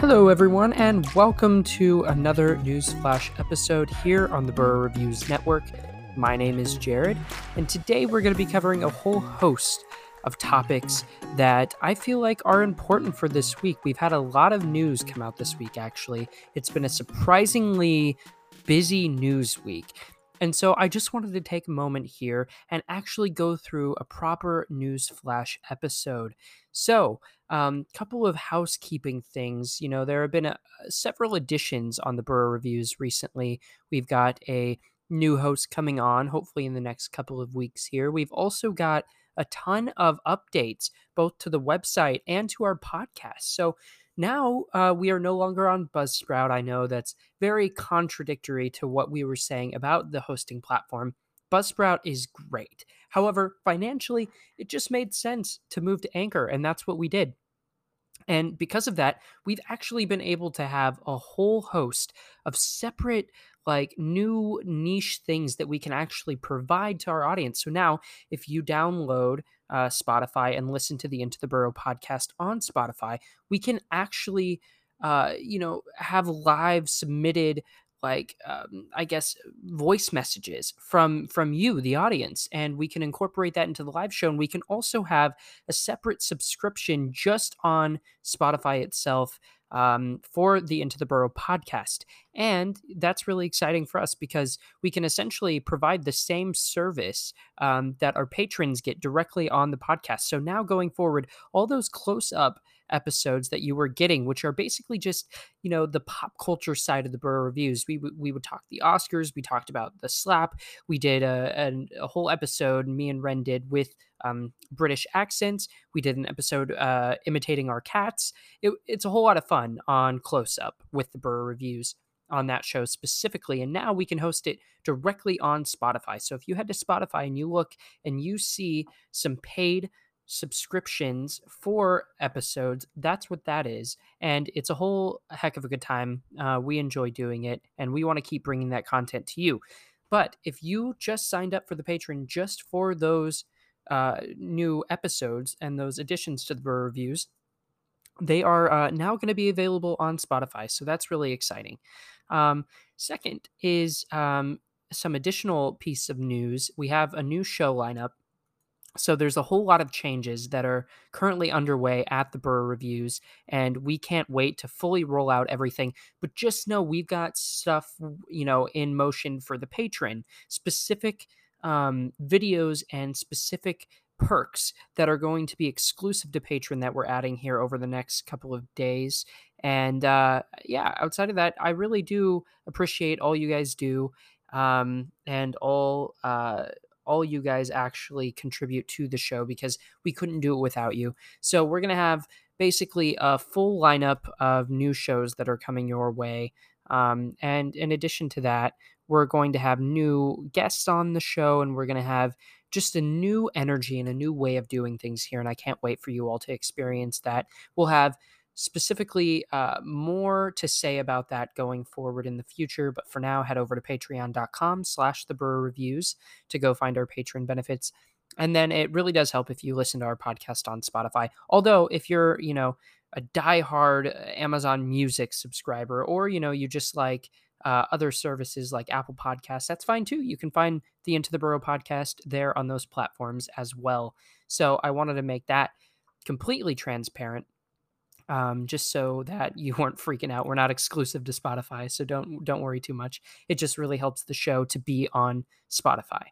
Hello, everyone, and welcome to another Newsflash episode here on the Burrow Reviews Network. My name is Jared, and today we're going to be covering a whole host of topics that I feel like are important for this week. We've had a lot of news come out this week, actually. It's been a surprisingly busy news week. And so I just wanted to take a moment here and actually go through a proper news flash episode. So, a um, couple of housekeeping things. You know, there have been a, several additions on the Burrow Reviews recently. We've got a new host coming on, hopefully in the next couple of weeks here. We've also got a ton of updates, both to the website and to our podcast. So, now uh, we are no longer on Buzzsprout. I know that's very contradictory to what we were saying about the hosting platform. Buzzsprout is great. However, financially, it just made sense to move to Anchor, and that's what we did. And because of that, we've actually been able to have a whole host of separate, like new niche things that we can actually provide to our audience. So now, if you download uh, Spotify and listen to the Into the Burrow podcast on Spotify, we can actually, uh, you know, have live submitted like um, i guess voice messages from from you the audience and we can incorporate that into the live show and we can also have a separate subscription just on spotify itself um, for the Into the Burrow podcast. And that's really exciting for us because we can essentially provide the same service um, that our patrons get directly on the podcast. So now going forward, all those close up episodes that you were getting, which are basically just, you know, the pop culture side of the Burrow reviews. We, we would talk the Oscars, we talked about the slap, we did a, a, a whole episode, me and Ren did with um, British accents. We did an episode uh, imitating our cats. It, it's a whole lot of fun on Close Up with the Burrow reviews on that show specifically. And now we can host it directly on Spotify. So if you head to Spotify and you look and you see some paid subscriptions for episodes, that's what that is. And it's a whole heck of a good time. Uh, we enjoy doing it and we want to keep bringing that content to you. But if you just signed up for the Patreon just for those uh, new episodes and those additions to the reviews, they are uh, now going to be available on Spotify. So that's really exciting. Um, second is um, some additional piece of news. We have a new show lineup. So there's a whole lot of changes that are currently underway at the Burr Reviews, and we can't wait to fully roll out everything. But just know we've got stuff, you know, in motion for the patron, specific um, videos and specific perks that are going to be exclusive to Patreon that we're adding here over the next couple of days. And uh, yeah, outside of that, I really do appreciate all you guys do um, and all. Uh, all you guys actually contribute to the show because we couldn't do it without you. So we're going to have basically a full lineup of new shows that are coming your way. Um, and in addition to that, we're going to have new guests on the show and we're going to have just a new energy and a new way of doing things here. And I can't wait for you all to experience that. We'll have specifically uh, more to say about that going forward in the future. But for now, head over to patreon.com slash the Burrow Reviews to go find our patron benefits. And then it really does help if you listen to our podcast on Spotify. Although if you're, you know, a diehard Amazon Music subscriber, or you know, you just like uh, other services like Apple Podcasts, that's fine too. You can find the Into the Burrow podcast there on those platforms as well. So I wanted to make that completely transparent. Um, just so that you weren't freaking out. We're not exclusive to Spotify, so don't don't worry too much. It just really helps the show to be on Spotify.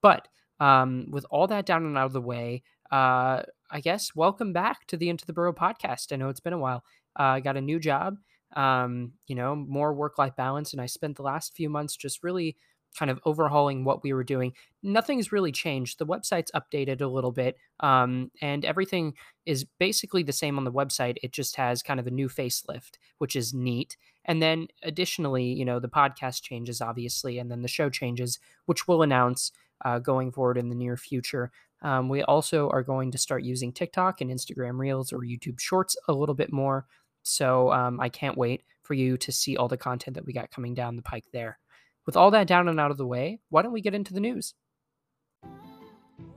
But um, with all that down and out of the way, uh, I guess welcome back to the Into the Burrow podcast. I know it's been a while. I got a new job um, you know, more work life balance. And I spent the last few months just really kind of overhauling what we were doing. Nothing's really changed. The website's updated a little bit, um, and everything is basically the same on the website. It just has kind of a new facelift, which is neat. And then additionally, you know, the podcast changes, obviously, and then the show changes, which we'll announce uh, going forward in the near future. Um, we also are going to start using TikTok and Instagram Reels or YouTube Shorts a little bit more. So um, I can't wait for you to see all the content that we got coming down the pike there. With all that down and out of the way, why don't we get into the news?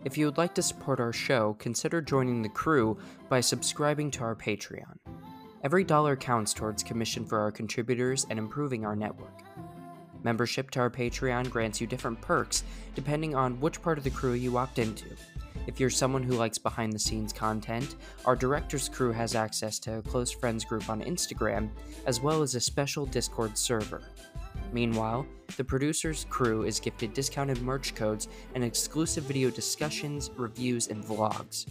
If you would like to support our show, consider joining the crew by subscribing to our Patreon. Every dollar counts towards commission for our contributors and improving our network. Membership to our Patreon grants you different perks depending on which part of the crew you opt into. If you're someone who likes behind the scenes content, our director's crew has access to a close friends group on Instagram, as well as a special Discord server. Meanwhile, the producer's crew is gifted discounted merch codes and exclusive video discussions, reviews, and vlogs.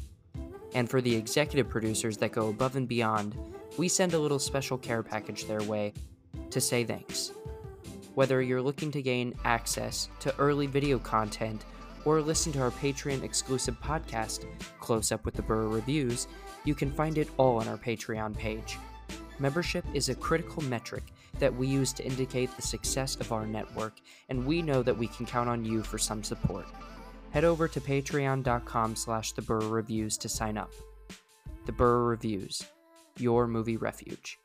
And for the executive producers that go above and beyond, we send a little special care package their way to say thanks. Whether you're looking to gain access to early video content or listen to our Patreon exclusive podcast, Close Up with the Burr Reviews, you can find it all on our Patreon page. Membership is a critical metric that we use to indicate the success of our network, and we know that we can count on you for some support. Head over to patreon.com slash the Burr Reviews to sign up. The Burr Reviews, your movie refuge.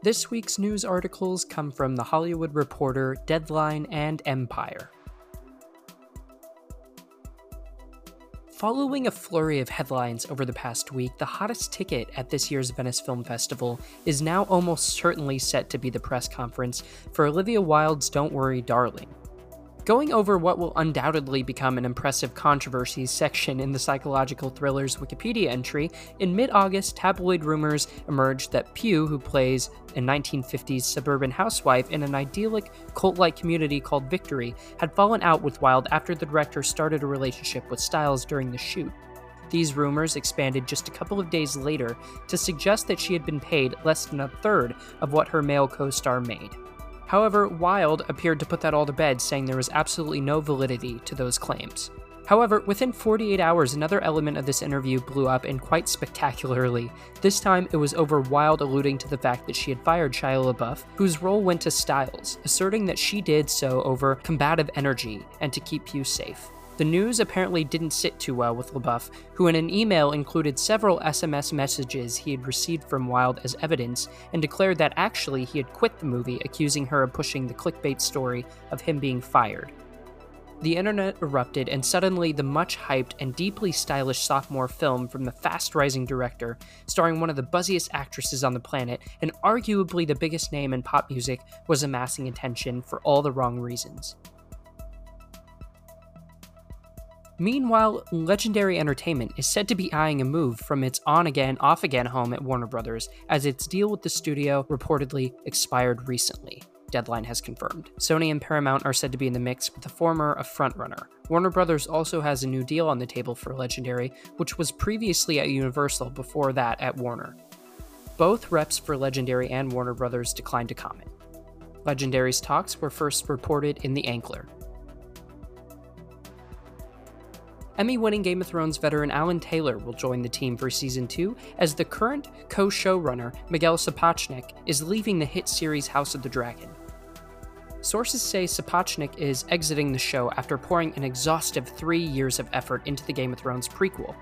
This week's news articles come from The Hollywood Reporter, Deadline, and Empire. Following a flurry of headlines over the past week, the hottest ticket at this year's Venice Film Festival is now almost certainly set to be the press conference for Olivia Wilde's Don't Worry, Darling. Going over what will undoubtedly become an impressive controversies section in the psychological thriller's Wikipedia entry, in mid August, tabloid rumors emerged that Pugh, who plays a 1950s suburban housewife in an idyllic cult like community called Victory, had fallen out with Wilde after the director started a relationship with Styles during the shoot. These rumors expanded just a couple of days later to suggest that she had been paid less than a third of what her male co star made. However, Wilde appeared to put that all to bed, saying there was absolutely no validity to those claims. However, within 48 hours, another element of this interview blew up and quite spectacularly. This time, it was over Wilde alluding to the fact that she had fired Shia LaBeouf, whose role went to Styles, asserting that she did so over combative energy and to keep Pugh safe. The news apparently didn't sit too well with LaBeouf, who in an email included several SMS messages he had received from Wilde as evidence and declared that actually he had quit the movie, accusing her of pushing the clickbait story of him being fired. The internet erupted, and suddenly the much hyped and deeply stylish sophomore film from the fast rising director, starring one of the buzziest actresses on the planet and arguably the biggest name in pop music, was amassing attention for all the wrong reasons. Meanwhile, Legendary Entertainment is said to be eyeing a move from its on again, off again home at Warner Brothers, as its deal with the studio reportedly expired recently. Deadline has confirmed. Sony and Paramount are said to be in the mix, with the former a frontrunner. Warner Brothers also has a new deal on the table for Legendary, which was previously at Universal before that at Warner. Both reps for Legendary and Warner Brothers declined to comment. Legendary's talks were first reported in The Ankler, Emmy winning Game of Thrones veteran Alan Taylor will join the team for season 2 as the current co showrunner, Miguel Sapochnik, is leaving the hit series House of the Dragon. Sources say Sapochnik is exiting the show after pouring an exhaustive three years of effort into the Game of Thrones prequel.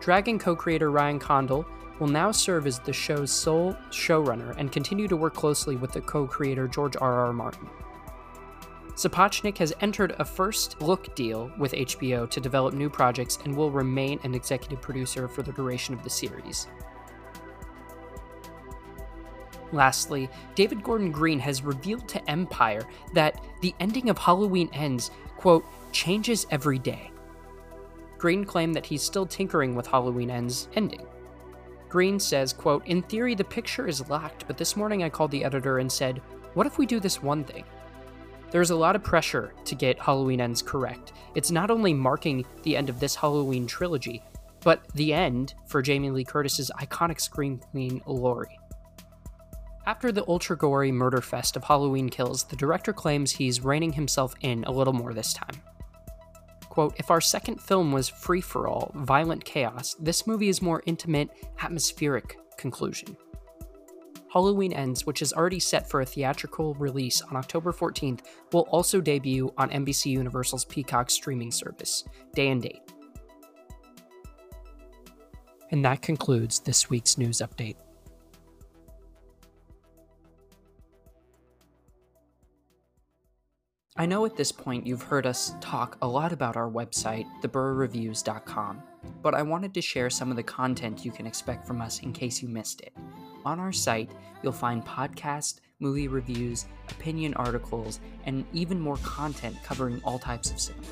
Dragon co creator Ryan Condal will now serve as the show's sole showrunner and continue to work closely with the co creator George R.R. Martin. Sapochnik has entered a first look deal with HBO to develop new projects and will remain an executive producer for the duration of the series. Lastly, David Gordon Green has revealed to Empire that the ending of Halloween Ends, quote, changes every day. Green claimed that he's still tinkering with Halloween Ends ending. Green says, quote, In theory, the picture is locked, but this morning I called the editor and said, What if we do this one thing? There's a lot of pressure to get Halloween Ends correct. It's not only marking the end of this Halloween trilogy, but the end for Jamie Lee Curtis's iconic Scream Queen Laurie. After the ultra gory murder fest of Halloween Kills, the director claims he's reining himself in a little more this time. Quote, if our second film was free for all, violent chaos, this movie is more intimate, atmospheric conclusion. Halloween Ends, which is already set for a theatrical release on October 14th, will also debut on NBC Universal's Peacock streaming service, day and date. And that concludes this week's news update. I know at this point you've heard us talk a lot about our website, theburrowreviews.com, but I wanted to share some of the content you can expect from us in case you missed it. On our site, you'll find podcast, movie reviews, opinion articles, and even more content covering all types of cinema.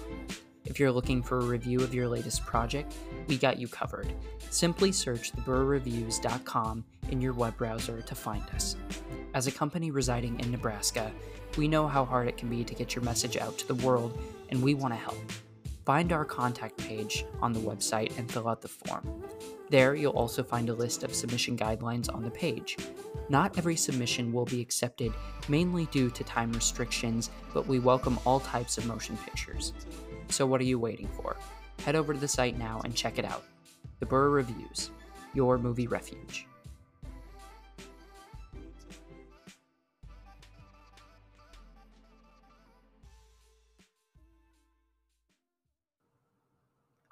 If you're looking for a review of your latest project, we got you covered. Simply search theburrowreviews.com in your web browser to find us. As a company residing in Nebraska, we know how hard it can be to get your message out to the world, and we want to help. Find our contact page on the website and fill out the form. There, you'll also find a list of submission guidelines on the page. Not every submission will be accepted, mainly due to time restrictions, but we welcome all types of motion pictures. So, what are you waiting for? Head over to the site now and check it out. The Burr Reviews, your movie refuge.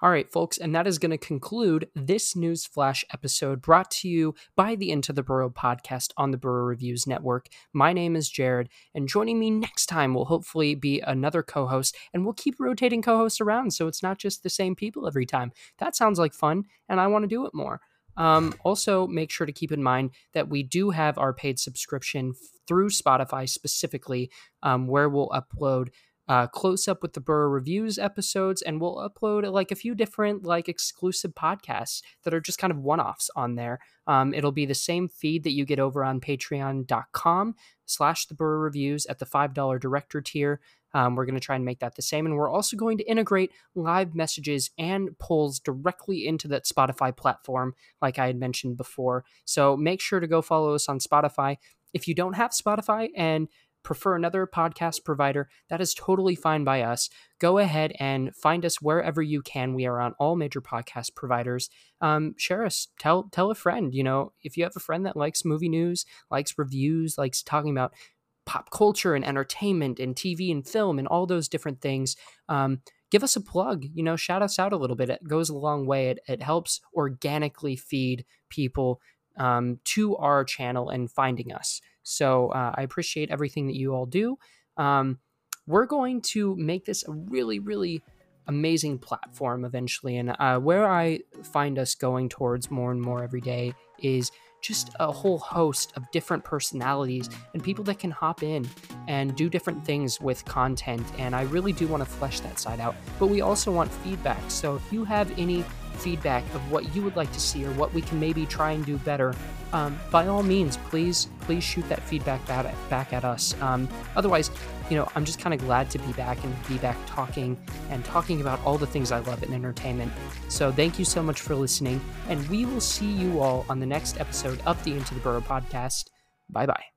All right, folks, and that is going to conclude this news flash episode brought to you by the Into the Burrow podcast on the Burrow Reviews Network. My name is Jared, and joining me next time will hopefully be another co host, and we'll keep rotating co hosts around so it's not just the same people every time. That sounds like fun, and I want to do it more. Um, also, make sure to keep in mind that we do have our paid subscription through Spotify specifically, um, where we'll upload uh, close up with the Burr reviews episodes, and we'll upload like a few different like exclusive podcasts that are just kind of one offs on there. Um, it'll be the same feed that you get over on patreon.com slash the Burrow reviews at the $5 director tier. Um, we're going to try and make that the same. And we're also going to integrate live messages and polls directly into that Spotify platform, like I had mentioned before. So make sure to go follow us on Spotify. If you don't have Spotify and prefer another podcast provider, that is totally fine by us. Go ahead and find us wherever you can. We are on all major podcast providers. Um, share us, tell tell a friend. You know, if you have a friend that likes movie news, likes reviews, likes talking about pop culture and entertainment and TV and film and all those different things. Um, give us a plug, you know, shout us out a little bit. It goes a long way. It, it helps organically feed people um, to our channel and finding us. So uh, I appreciate everything that you all do. Um, we're going to make this a really, really amazing platform eventually. And uh, where I find us going towards more and more every day is just a whole host of different personalities and people that can hop in and do different things with content. And I really do want to flesh that side out. But we also want feedback. So if you have any feedback of what you would like to see or what we can maybe try and do better, um, by all means, please please shoot that feedback back at, us. Um, otherwise, you know, I'm just kind of glad to be back and be back talking and talking about all the things I love in entertainment. So thank you so much for listening, and we will see you all on the next episode of the Into the Burrow podcast. Bye bye.